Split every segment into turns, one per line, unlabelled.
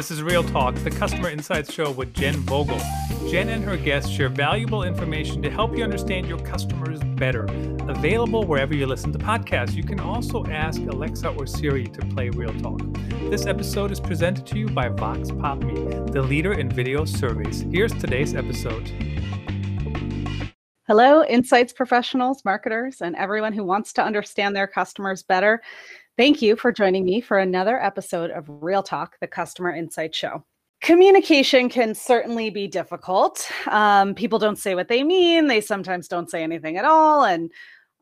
This is Real Talk, the Customer Insights Show with Jen Vogel. Jen and her guests share valuable information to help you understand your customers better. Available wherever you listen to podcasts. You can also ask Alexa or Siri to play Real Talk. This episode is presented to you by Voxpopme, the leader in video surveys. Here's today's episode.
Hello, insights professionals, marketers, and everyone who wants to understand their customers better. Thank you for joining me for another episode of Real Talk, the Customer Insight Show. Communication can certainly be difficult. Um, people don't say what they mean, they sometimes don't say anything at all. And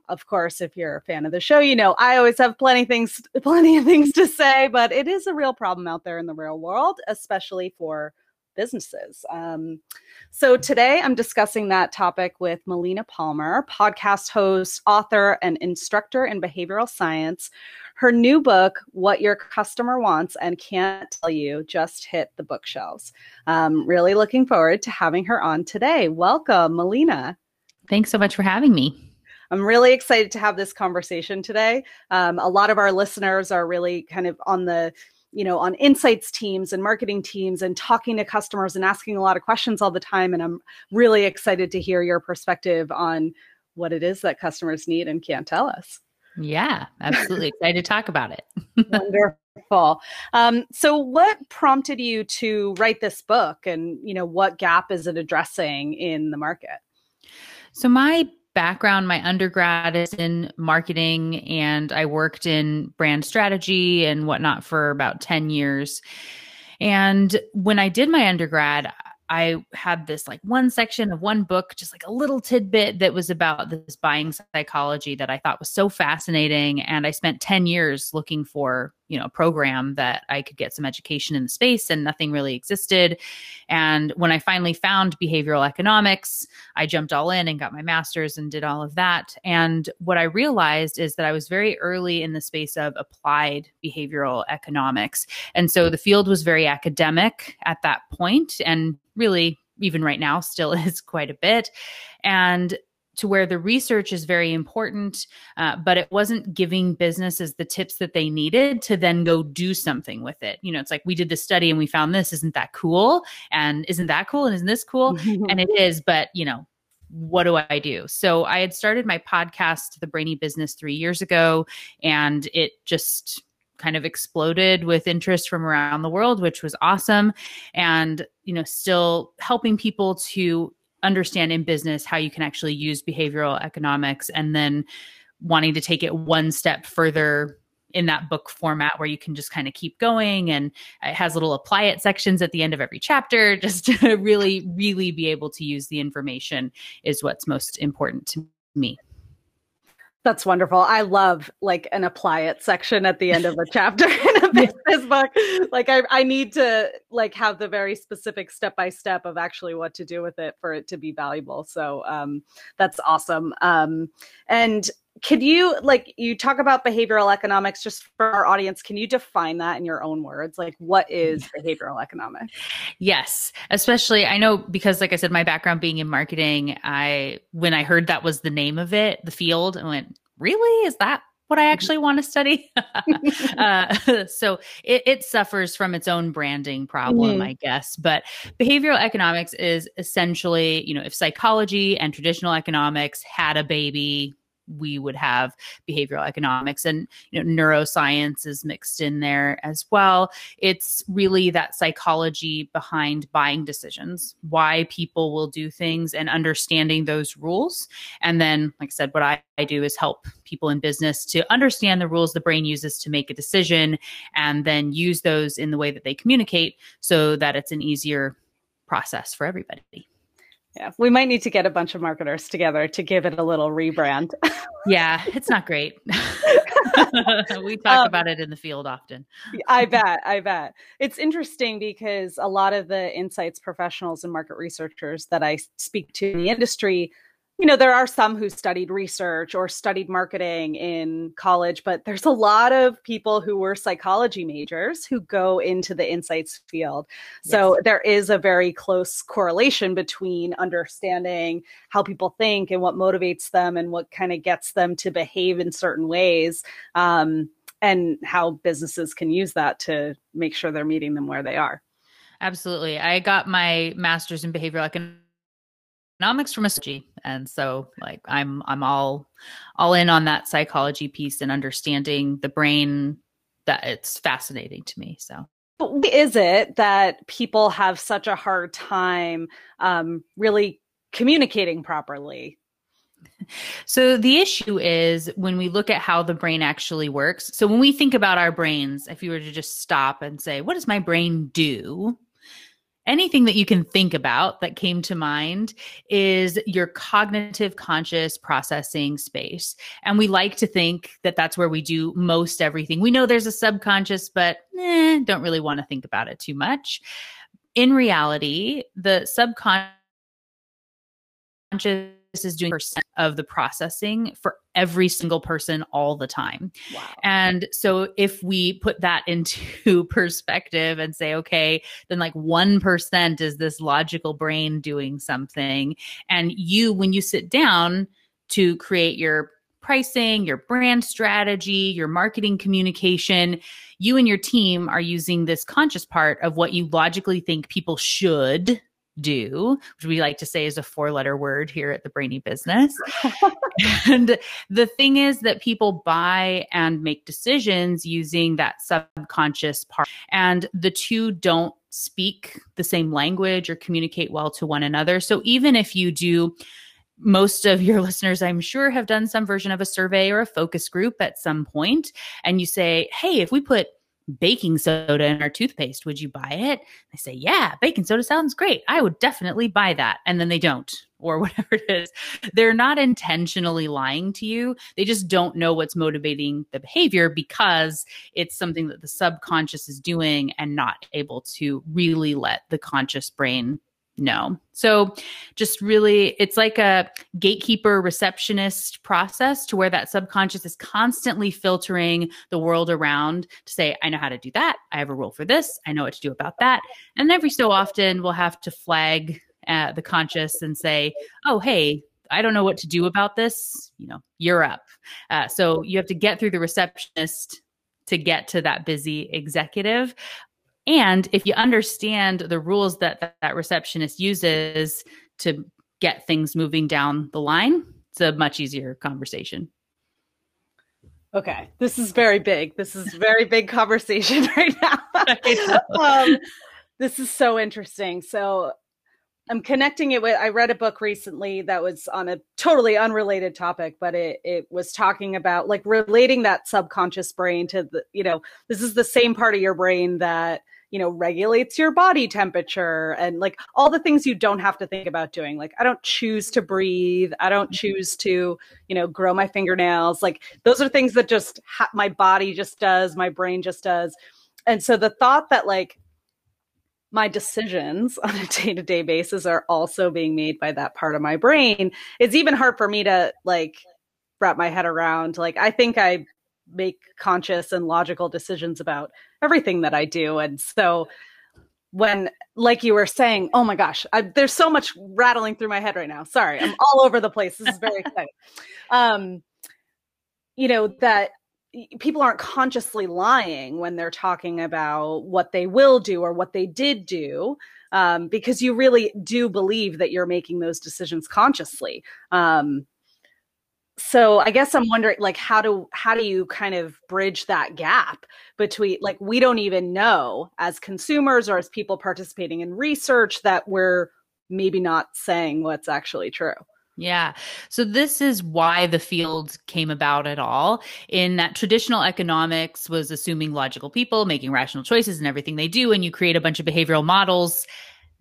of course, if you're a fan of the show, you know I always have plenty things, plenty of things to say, but it is a real problem out there in the real world, especially for businesses. Um, so today I'm discussing that topic with Melina Palmer, podcast host, author, and instructor in behavioral science. Her new book, What Your Customer Wants and Can't Tell You, just hit the bookshelves. Um, really looking forward to having her on today. Welcome, Melina.
Thanks so much for having me.
I'm really excited to have this conversation today. Um, a lot of our listeners are really kind of on the you know on insights teams and marketing teams and talking to customers and asking a lot of questions all the time and i'm really excited to hear your perspective on what it is that customers need and can't tell us
yeah, absolutely. Excited to talk about it.
Wonderful. Um, so, what prompted you to write this book, and you know, what gap is it addressing in the market?
So, my background, my undergrad is in marketing, and I worked in brand strategy and whatnot for about ten years. And when I did my undergrad, I had this like one section of one book, just like a little tidbit that was about this buying psychology that I thought was so fascinating. And I spent 10 years looking for you know a program that i could get some education in the space and nothing really existed. And when i finally found behavioral economics i jumped all in and got my master's and did all of that. And what i realized is that i was very early in the space of applied behavioral economics. And so the field was very academic at that point and really even right now still is quite a bit. And to where the research is very important, uh, but it wasn't giving businesses the tips that they needed to then go do something with it. You know, it's like we did the study and we found this. Isn't that cool? And isn't that cool? And isn't this cool? and it is, but you know, what do I do? So I had started my podcast, The Brainy Business, three years ago, and it just kind of exploded with interest from around the world, which was awesome. And, you know, still helping people to understand in business how you can actually use behavioral economics and then wanting to take it one step further in that book format where you can just kind of keep going and it has little apply it sections at the end of every chapter just to really really be able to use the information is what's most important to me
that's wonderful. I love like an apply it section at the end of a chapter in a business book. Like I, I need to like have the very specific step by step of actually what to do with it for it to be valuable. So um, that's awesome. Um, and could you like you talk about behavioral economics just for our audience can you define that in your own words like what is behavioral economics
yes especially i know because like i said my background being in marketing i when i heard that was the name of it the field i went really is that what I mm-hmm. actually want to study. uh, so it, it, suffers from its own branding problem, mm-hmm. I guess. But behavioral economics is essentially, you know, if psychology and traditional economics had a baby, we would have behavioral economics and you know neuroscience is mixed in there as well. It's really that psychology behind buying decisions why people will do things and understanding those rules. And then like i said what I, I do is help people in business to understand the rules the brain uses to make a decision and then use those in the way that they communicate so that it's an easier process for everybody
yeah, we might need to get a bunch of marketers together to give it a little rebrand.
yeah, it's not great. we talk um, about it in the field often.
I bet. I bet. It's interesting because a lot of the insights professionals and market researchers that I speak to in the industry you know, there are some who studied research or studied marketing in college, but there's a lot of people who were psychology majors who go into the insights field. So yes. there is a very close correlation between understanding how people think and what motivates them and what kind of gets them to behave in certain ways. Um, and how businesses can use that to make sure they're meeting them where they are.
Absolutely. I got my master's in behavioral economics from a psychology. And so like I'm I'm all all in on that psychology piece and understanding the brain that it's fascinating to me. So
but is it that people have such a hard time um, really communicating properly?
So the issue is when we look at how the brain actually works. So when we think about our brains, if you were to just stop and say, what does my brain do? Anything that you can think about that came to mind is your cognitive conscious processing space. And we like to think that that's where we do most everything. We know there's a subconscious, but eh, don't really want to think about it too much. In reality, the subconscious is doing percent of the processing for every single person all the time. Wow. And so if we put that into perspective and say, okay, then like 1% is this logical brain doing something. And you, when you sit down to create your pricing, your brand strategy, your marketing communication, you and your team are using this conscious part of what you logically think people should do, which we like to say is a four letter word here at the Brainy Business. and the thing is that people buy and make decisions using that subconscious part, and the two don't speak the same language or communicate well to one another. So even if you do, most of your listeners, I'm sure, have done some version of a survey or a focus group at some point, and you say, Hey, if we put baking soda in our toothpaste. Would you buy it? They say, Yeah, baking soda sounds great. I would definitely buy that. And then they don't, or whatever it is. They're not intentionally lying to you. They just don't know what's motivating the behavior because it's something that the subconscious is doing and not able to really let the conscious brain no. So just really, it's like a gatekeeper receptionist process to where that subconscious is constantly filtering the world around to say, I know how to do that. I have a rule for this. I know what to do about that. And every so often we'll have to flag uh, the conscious and say, oh, hey, I don't know what to do about this. You know, you're up. Uh, so you have to get through the receptionist to get to that busy executive. And if you understand the rules that that, that receptionist uses to get things moving down the line, it's a much easier conversation.
Okay, this is very big. This is very big conversation right now. um, this is so interesting. So I'm connecting it with I read a book recently that was on a totally unrelated topic, but it it was talking about like relating that subconscious brain to the, you know, this is the same part of your brain that you know, regulates your body temperature and like all the things you don't have to think about doing. Like, I don't choose to breathe. I don't mm-hmm. choose to, you know, grow my fingernails. Like, those are things that just ha- my body just does, my brain just does. And so the thought that like my decisions on a day to day basis are also being made by that part of my brain, it's even hard for me to like wrap my head around. Like, I think I make conscious and logical decisions about everything that I do. And so when like you were saying, oh my gosh, I, there's so much rattling through my head right now. Sorry, I'm all over the place. This is very exciting. Um, you know that people aren't consciously lying when they're talking about what they will do or what they did do um, because you really do believe that you're making those decisions consciously um, so i guess i'm wondering like how do how do you kind of bridge that gap between like we don't even know as consumers or as people participating in research that we're maybe not saying what's actually true
yeah. So this is why the field came about at all. In that traditional economics was assuming logical people making rational choices in everything they do and you create a bunch of behavioral models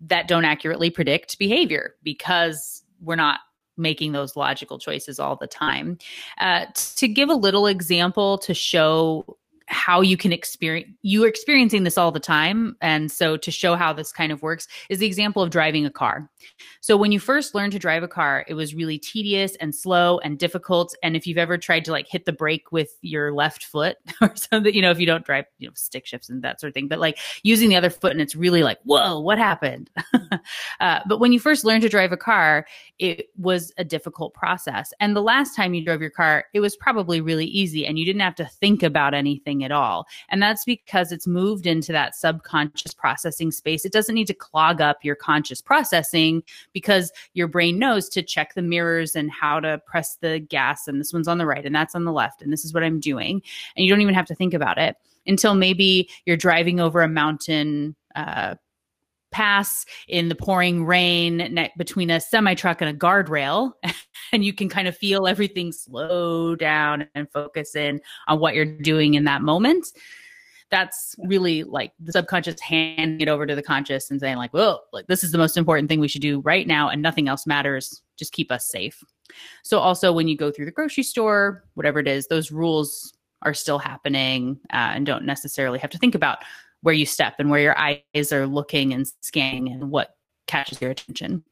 that don't accurately predict behavior because we're not making those logical choices all the time. Uh, to give a little example to show how you can experience you're experiencing this all the time and so to show how this kind of works is the example of driving a car so when you first learned to drive a car it was really tedious and slow and difficult and if you've ever tried to like hit the brake with your left foot or something you know if you don't drive you know stick shifts and that sort of thing but like using the other foot and it's really like whoa what happened uh, but when you first learn to drive a car it was a difficult process. And the last time you drove your car, it was probably really easy and you didn't have to think about anything at all. And that's because it's moved into that subconscious processing space. It doesn't need to clog up your conscious processing because your brain knows to check the mirrors and how to press the gas. And this one's on the right and that's on the left. And this is what I'm doing. And you don't even have to think about it until maybe you're driving over a mountain. Uh, pass in the pouring rain between a semi truck and a guardrail and you can kind of feel everything slow down and focus in on what you're doing in that moment. That's really like the subconscious handing it over to the conscious and saying like well like this is the most important thing we should do right now and nothing else matters. Just keep us safe. So also when you go through the grocery store whatever it is those rules are still happening uh, and don't necessarily have to think about where you step and where your eyes are looking and scanning and what catches your attention.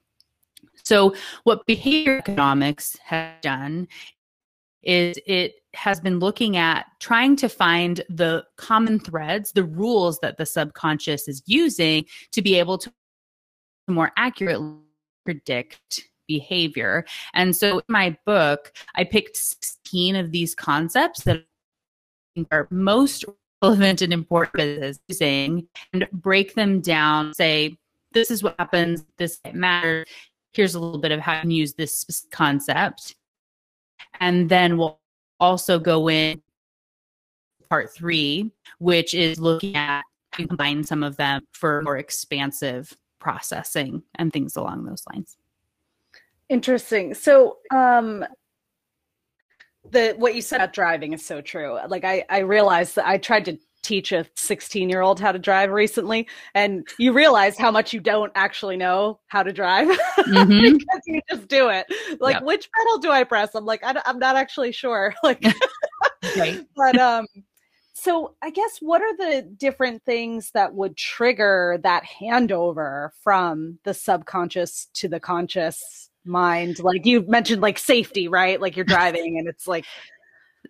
So, what behavior economics has done is it has been looking at trying to find the common threads, the rules that the subconscious is using to be able to more accurately predict behavior. And so in my book, I picked 16 of these concepts that are most relevant and important using and break them down, say, this is what happens, this matters. Here's a little bit of how you can use this concept. And then we'll also go in part three, which is looking at you combine some of them for more expansive processing and things along those lines.
Interesting. So, um, the what you said about driving is so true. Like I I realized that I tried to teach a 16 year old how to drive recently and you realize how much you don't actually know how to drive mm-hmm. because you just do it like yep. which pedal do i press i'm like I, am not actually sure like right. but um so i guess what are the different things that would trigger that handover from the subconscious to the conscious mind like you mentioned like safety right? Like you're driving and it's like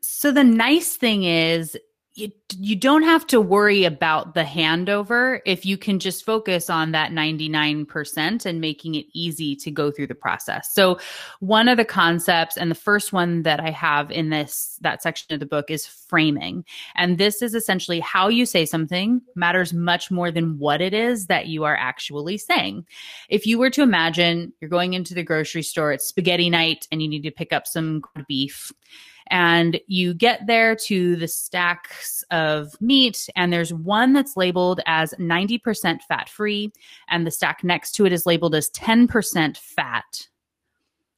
so the nice thing is you, you don't have to worry about the handover if you can just focus on that 99% and making it easy to go through the process. So one of the concepts and the first one that I have in this that section of the book is framing. And this is essentially how you say something matters much more than what it is that you are actually saying. If you were to imagine you're going into the grocery store, it's spaghetti night and you need to pick up some beef and you get there to the stacks of meat, and there's one that's labeled as 90% fat free, and the stack next to it is labeled as 10% fat.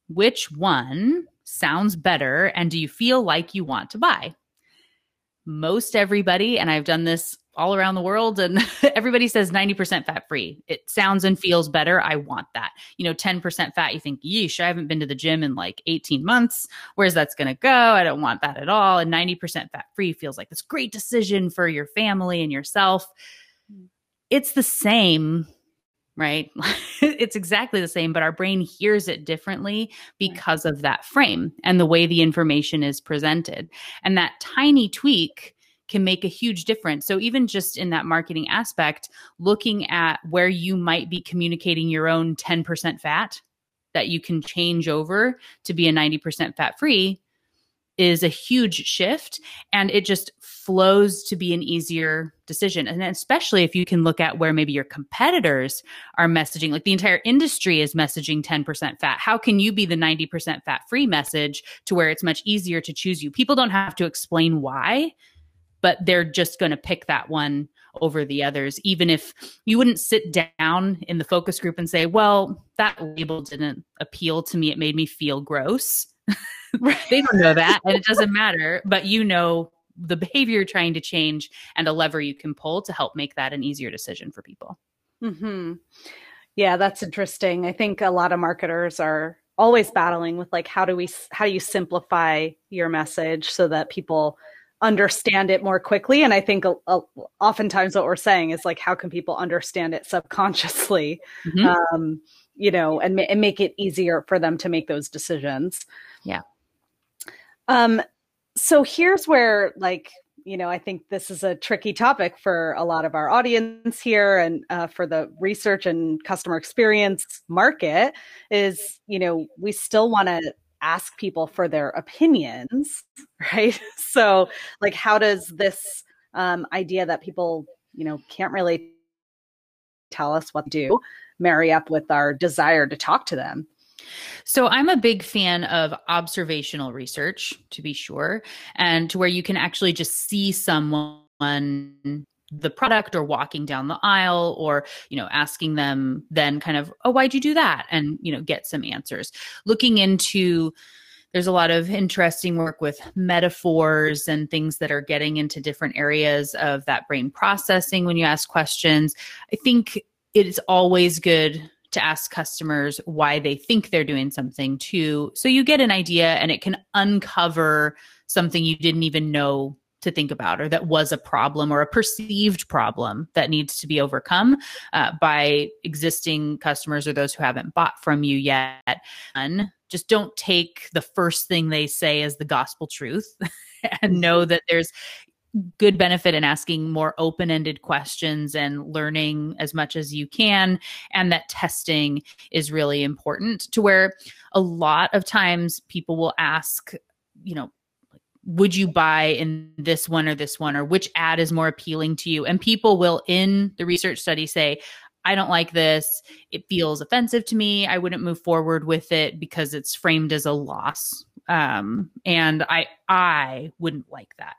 Which one sounds better, and do you feel like you want to buy? Most everybody, and I've done this all around the world and everybody says 90% fat free. It sounds and feels better. I want that. You know, 10% fat, you think, yeesh, I haven't been to the gym in like 18 months. Where's that's going to go? I don't want that at all. And 90% fat free feels like this great decision for your family and yourself. It's the same, right? it's exactly the same, but our brain hears it differently because of that frame and the way the information is presented. And that tiny tweak can make a huge difference. So, even just in that marketing aspect, looking at where you might be communicating your own 10% fat that you can change over to be a 90% fat free is a huge shift and it just flows to be an easier decision. And especially if you can look at where maybe your competitors are messaging like the entire industry is messaging 10% fat. How can you be the 90% fat free message to where it's much easier to choose you? People don't have to explain why but they're just going to pick that one over the others even if you wouldn't sit down in the focus group and say well that label didn't appeal to me. It made me feel gross. They don't know that and it doesn't matter but you know the behavior you're trying to change and a lever you can pull to help make that an easier decision for people.
Hmm yeah that's interesting. I think a lot of marketers are always battling with like how do we how do you simplify your message so that people understand it more quickly. And i think a, a, oftentimes what we're saying is like how can people understand it subconsciously mm-hmm. um, you know and, and make it easier for them to make those decisions?
Yeah.
Um so here's where like you know, I think this is a tricky topic for a lot of our audience here and uh, for the research and customer experience market is, you know, we still want to ask people for their opinions, right? So, like, how does this um, idea that people, you know, can't really tell us what to do marry up with our desire to talk to them?
So I'm a big fan of observational research, to be sure, and to where you can actually just see someone the product or walking down the aisle or you know asking them then kind of oh why'd you do that and you know get some answers looking into there's a lot of interesting work with metaphors and things that are getting into different areas of that brain processing when you ask questions i think it is always good to ask customers why they think they're doing something too. So you get an idea and it can uncover something you didn't even know to think about or that was a problem or a perceived problem that needs to be overcome uh, by existing customers or those who haven't bought from you yet. And just don't take the first thing they say as the gospel truth and know that there's good benefit in asking more open-ended questions and learning as much as you can and that testing is really important to where a lot of times people will ask you know would you buy in this one or this one or which ad is more appealing to you and people will in the research study say I don't like this. It feels offensive to me. I wouldn't move forward with it because it's framed as a loss. Um, and I I wouldn't like that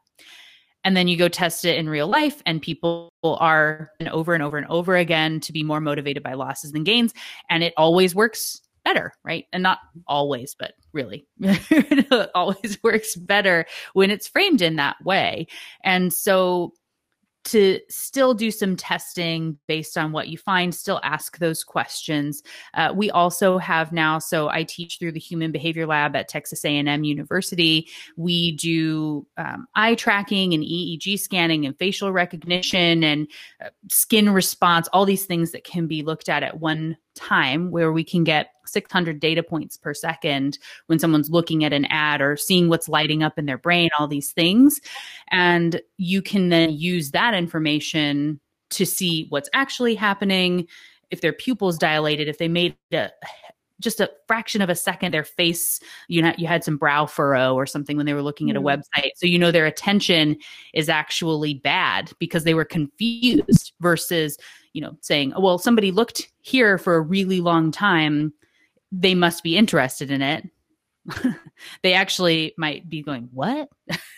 and then you go test it in real life and people are and over and over and over again to be more motivated by losses than gains and it always works better right and not always but really it always works better when it's framed in that way and so to still do some testing based on what you find, still ask those questions. Uh, we also have now, so I teach through the Human Behavior Lab at Texas A&M University. We do um, eye tracking and EEG scanning and facial recognition and uh, skin response, all these things that can be looked at at one time where we can get 600 data points per second when someone's looking at an ad or seeing what's lighting up in their brain, all these things. And you can then use that information to see what's actually happening, if their pupils dilated, if they made a just a fraction of a second their face you know you had some brow furrow or something when they were looking at a mm. website so you know their attention is actually bad because they were confused versus you know, saying, oh, well, somebody looked here for a really long time, they must be interested in it. they actually might be going, what?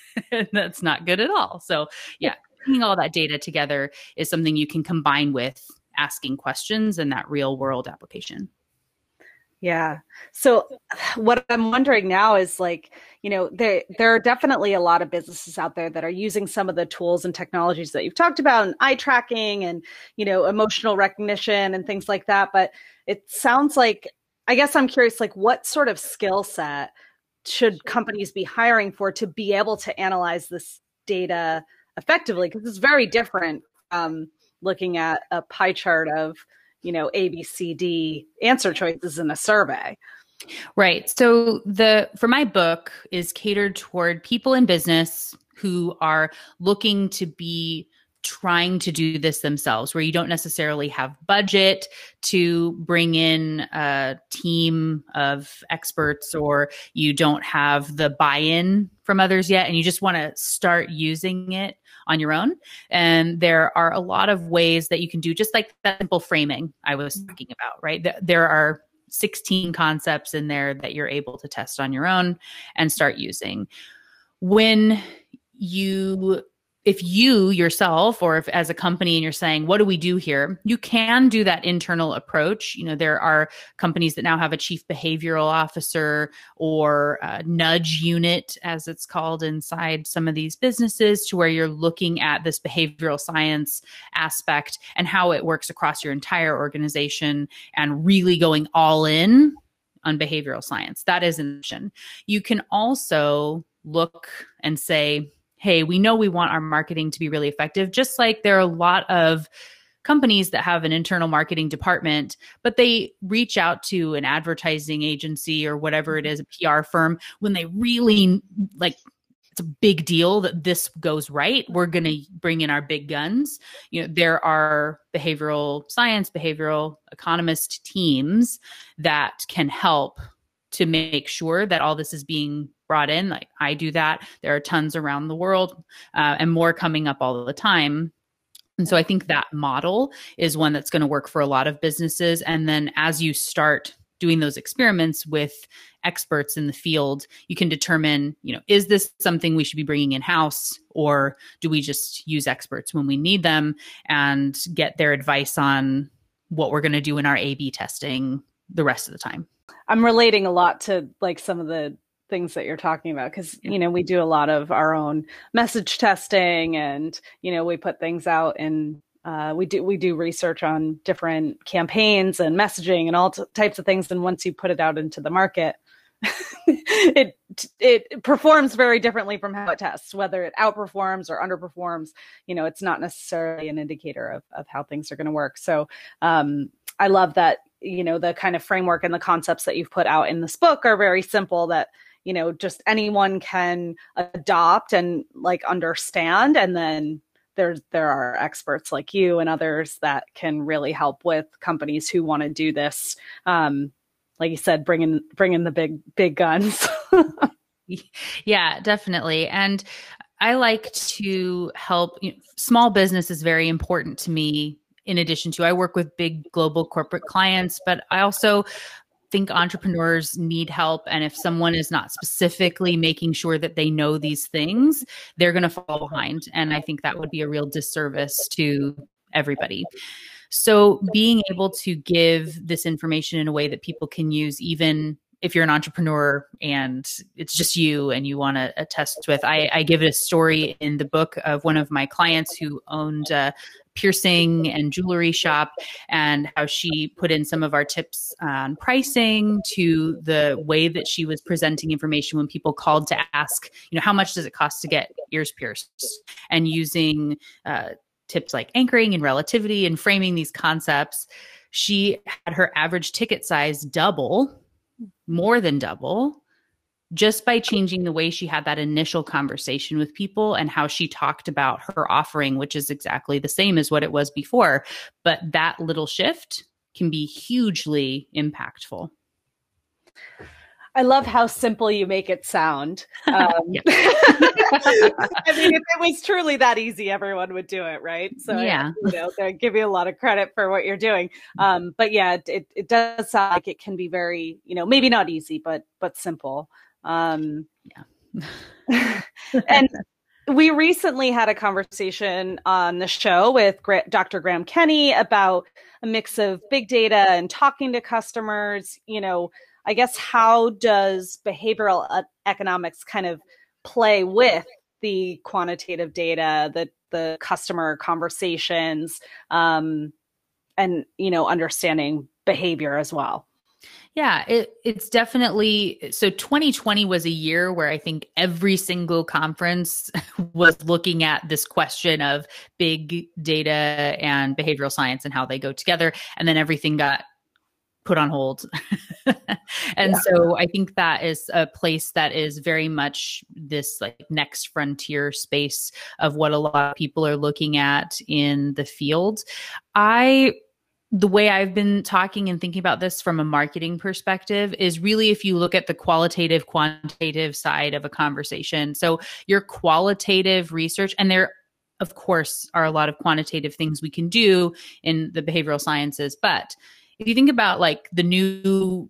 That's not good at all. So, yeah, bringing all that data together is something you can combine with asking questions and that real world application.
Yeah. So what I'm wondering now is like, you know, there there are definitely a lot of businesses out there that are using some of the tools and technologies that you've talked about and eye tracking and, you know, emotional recognition and things like that, but it sounds like I guess I'm curious like what sort of skill set should companies be hiring for to be able to analyze this data effectively because it's very different looking at a pie chart of you know, A, B, C, D answer choices in a survey.
Right. So the for my book is catered toward people in business who are looking to be trying to do this themselves where you don't necessarily have budget to bring in a team of experts or you don't have the buy-in from others yet and you just want to start using it on your own. And there are a lot of ways that you can do just like that simple framing I was mm-hmm. talking about, right? There are 16 concepts in there that you're able to test on your own and start using. When you if you yourself or if as a company and you're saying what do we do here? You can do that internal approach. You know there are companies that now have a chief behavioral officer or nudge unit as it's called inside some of these businesses to where you're looking at this behavioral science aspect and how it works across your entire organization and really going all in on behavioral science. That is an option. You can also look and say hey, we know we want our marketing to be really effective, just like there are a lot of companies that have an internal marketing department, but they reach out to an advertising agency or whatever it mm-hmm. is, a PR firm, when they really like it's a big deal that this goes right we're going to bring in our big guns. You know there are behavioral science behavioral economist teams that can help to make sure that all this is being brought in like i do that. There are tons around the world uh, and more coming up all the time. And so I think that model is one that's going to work for a lot of businesses. And then as you start doing those experiments with experts in the field you can determine you know is this something we should be bringing in house or do we just use experts when we need them and get their advice on what we're going to do in our a b testing the rest of the time
i'm relating a lot to like some of the things that you're talking about because you know we do a lot of our own message testing and you know we put things out and uh, we do we do research on different campaigns and messaging and all t- types of things. And once you put it out into the market, it it performs very differently from how it tests. Whether it outperforms or underperforms, you know, it's not necessarily an indicator of of how things are going to work. So um, I love that you know the kind of framework and the concepts that you've put out in this book are very simple. That you know just anyone can adopt and like understand and then there's there are experts like you and others that can really help with companies who want to do this. Um, like you said, bring in bring in the big big guns.
yeah, definitely. And I like to help. You know, small business is very important to me in addition to i work with big global corporate clients but i also think entrepreneurs need help and if someone is not specifically making sure that they know these things they're going to fall behind and i think that would be a real disservice to everybody. So being able to give this information in a way that people can use even if you're an entrepreneur and it's just you and you want to test with I, I, give it a story in the book of one of my clients who owned a piercing and jewelry shop and how she put in some of our tips on pricing to the way that she was presenting information when people called to ask you know how much does it cost to get ears pierced? And using uh, tips like anchoring and relativity and framing these concepts she had her average ticket size double more than double just by changing the way she had that initial conversation with people and how she talked about her offering, which is exactly the same as what it was before. But that little shift can be hugely impactful.
I love how simple you make it sound. Um, I mean, if it was truly that easy, everyone would do it, right? So, yeah, I, you know, give you a lot of credit for what you're doing. Um, but yeah, it, it does sound like it can be very, you know, maybe not easy, but but simple. Um, yeah. and we recently had a conversation on the show with Dr. Graham Kenny about a mix of big data and talking to customers. You know, I guess how does behavioral economics kind of play with the quantitative data, the the customer conversations, um, and you know, understanding behavior as well?
Yeah, it, it's definitely so 2020 was a year where I think every single conference was looking at this question of big data and behavioral science and how they go together. And then everything got put on hold. and yeah. so I think that is a place that is very much this like next frontier space of what a lot of people are looking at in the field. I the way I've been talking and thinking about this from a marketing perspective is really if you look at the qualitative, quantitative side of a conversation. So, your qualitative research, and there, of course, are a lot of quantitative things we can do in the behavioral sciences. But if you think about like the new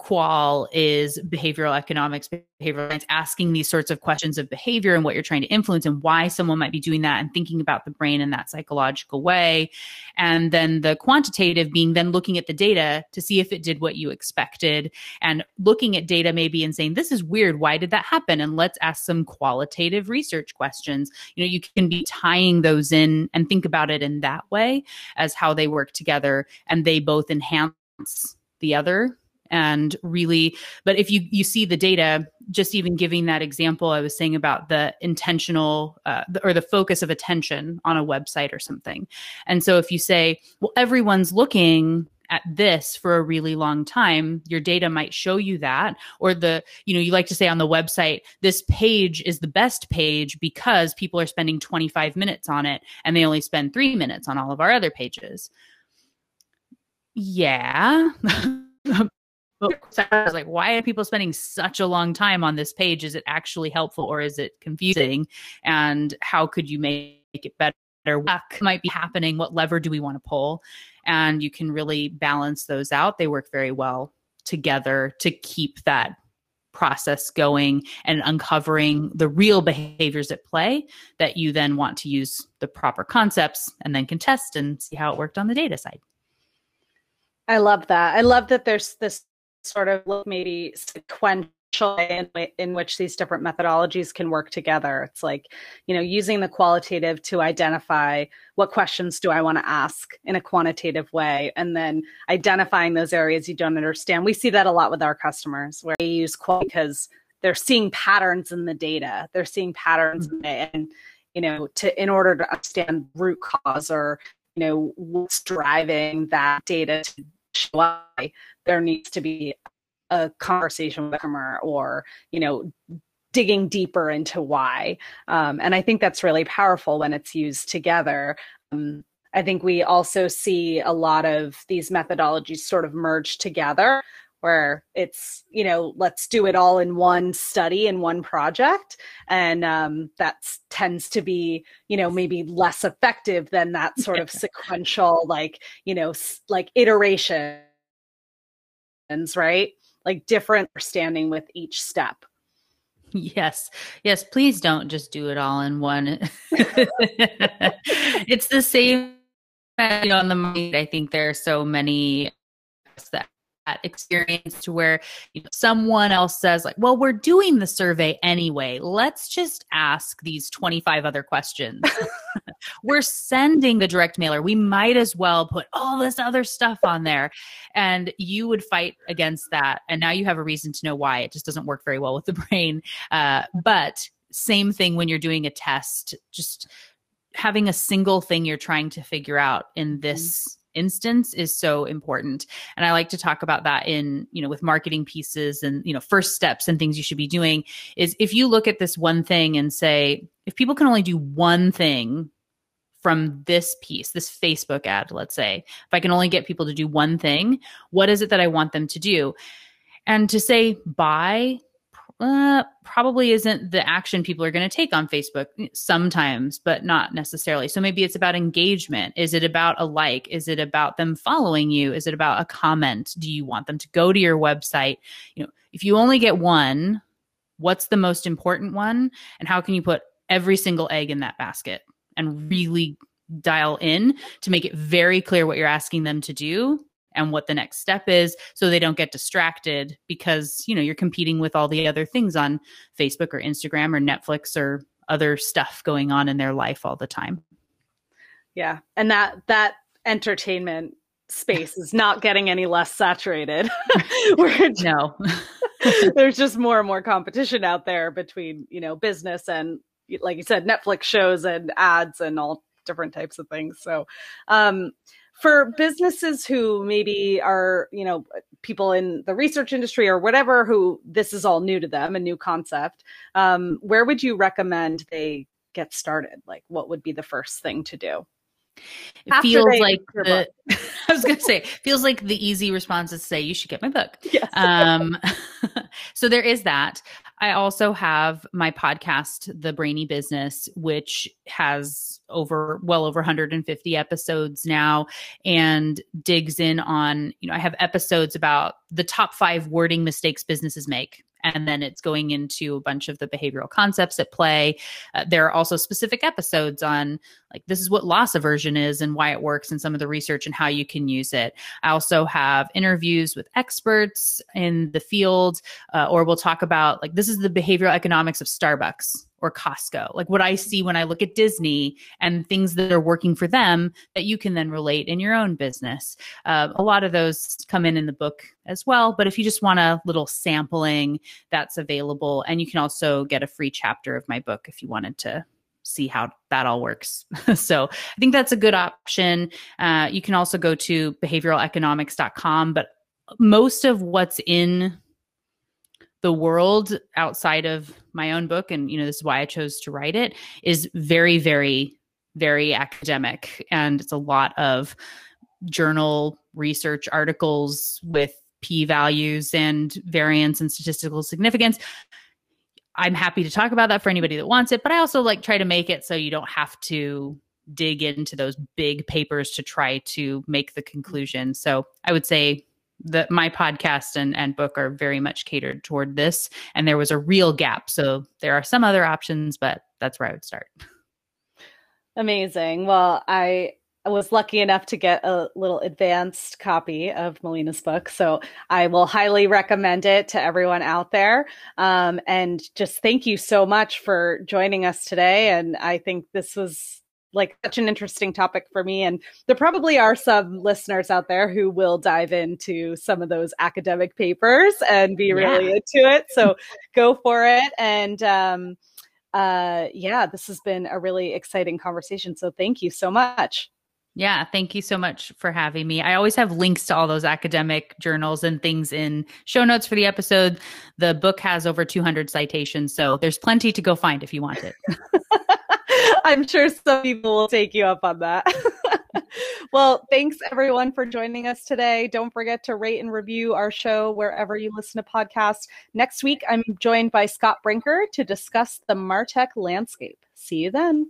qual is behavioral economics, behavioral science, asking these sorts of questions of behavior and what you're trying to influence and why someone might be doing that and thinking about the brain in that psychological way. And then the quantitative being then looking at the data to see if it did what you expected and looking at data maybe and saying, this is weird. Why did that happen? And let's ask some qualitative research questions. You know, you can be tying those in and think about it in that way as how they work together and they both enhance the other and really but if you you see the data just even giving that example i was saying about the intentional uh, or the focus of attention on a website or something. And so if you say well everyone's looking at this for a really long time your data might show you that or the you know you like to say on the website this page is the best page because people are spending 25 minutes on it and they only spend 3 minutes on all of our other pages. Yeah but I was like, why are people spending such a long time on this page? Is it actually helpful or is it confusing? And how could you make it better? What might be happening? What lever do we want to pull? And you can really balance those out. They work very well together to keep that process going and uncovering the real behaviors at play that you then want to use the proper concepts and then contest and see how it worked on the data side.
I love that. I love that there's this sort of look maybe sequential in, in which these different methodologies can work together. It's like, you know, using the qualitative to identify what questions do I want to ask in a quantitative way, and then identifying those areas you don't understand. We see that a lot with our customers where they use qual because they're seeing patterns in the data. They're seeing patterns mm-hmm. and you know, to in order to understand root cause or you know what's driving that data to up there needs to be a conversation with her or you know digging deeper into why. Um, and i think that's really powerful when it's used together. Um, i think we also see a lot of these methodologies sort of merge together where it's you know let's do it all in one study in one project and um, that tends to be you know maybe less effective than that sort of sequential like you know like iterations right? Like different understanding with each step.
Yes. Yes. Please don't just do it all in one. it's the same on the mind. I think there are so many that experience to where you know, someone else says like well we're doing the survey anyway. Let's just ask these 25 other questions. We're sending the direct mailer. We might as well put all this other stuff on there. And you would fight against that. And now you have a reason to know why. It just doesn't work very well with the brain. Uh, but same thing when you're doing a test. Just having a single thing you're trying to figure out in mm-hmm. this instance is so important. And i like to talk about that in you know with marketing pieces and you know first steps and things you should be doing is if you look at this one thing and say if people can only do one thing from this piece this facebook ad let's say if i can only get people to do one thing what is it that i want them to do? And to say buy uh, probably isn't the action people are going to take on Facebook sometimes, but not necessarily. So maybe it's about engagement. Is it about a like? Is it about them following you? Is it about a comment? Do you want them to go to your website? You know, if you only get one, what's the most important one? And how can you put every single egg in that basket and really dial in to make it very clear what you're asking them to do and what the next step is so they don't get distracted because you know you're competing with all the other things on Facebook or Instagram or Netflix or other stuff going on in their life all the time.
Yeah. And that that entertainment space is not getting any less saturated.
no.
there's just more and more competition out there between, you know, business and like you said Netflix shows and ads and all different types of things. So um for businesses who maybe are, you know, people in the research industry or whatever, who this is all new to them, a new concept, um, where would you recommend they get started? Like, what would be the first thing to do?
It After feels like the, I was going to say, feels like the easy response is to say you should get my book. Yes. Um, so there is that. I also have my podcast, The Brainy Business, which has over well over 150 episodes now and digs in on, you know, I have episodes about the top five wording mistakes businesses make and then it's going into a bunch of the behavioral concepts at play. Uh, there are also specific episodes on like this is what loss aversion is and why it works and some of the research and how you can use it. I also have interviews with experts in the field, uh, or we'll talk about like this is the behavioral economics of Starbucks or Costco. Like what I see when I look at Disney and things that are working for them that you can then relate in your own business. Uh, a lot of those come in in the book as well. But if you just want a little sampling, that's available. And you can also get a free chapter of my book if you wanted to see how that all works. so I think that's a good option. Uh, you can also go to behavioraleconomics.com, but most of what's in the world outside of my own book, and you know, this is why I chose to write it, is very, very, very academic. And it's a lot of journal research articles with p values and variance and statistical significance I'm happy to talk about that for anybody that wants it, but I also like try to make it so you don't have to dig into those big papers to try to make the conclusion. So I would say that my podcast and, and book are very much catered toward this. And there was a real gap. So there are some other options, but that's where I would start.
Amazing. Well, I was lucky enough to get a little advanced copy of Melina's book. So I will highly recommend it to everyone out there. Um, and just thank you so much for joining us today. And I think this was like such an interesting topic for me. And there probably are some listeners out there who will dive into some of those academic papers and be really yeah. into it. So go for it. And, um, uh, yeah, this has been a really exciting conversation. So thank you so much.
Yeah, thank you so much for having me. I always have links to all those academic journals and things in show notes for the episode. The book has over 200 citations, so there's plenty to go find if you want it.
I'm sure some people will take you up on that. well, thanks everyone for joining us today. Don't forget to rate and review our show wherever you listen to podcasts. Next week, I'm joined by Scott Brinker to discuss the Martech landscape. See you then.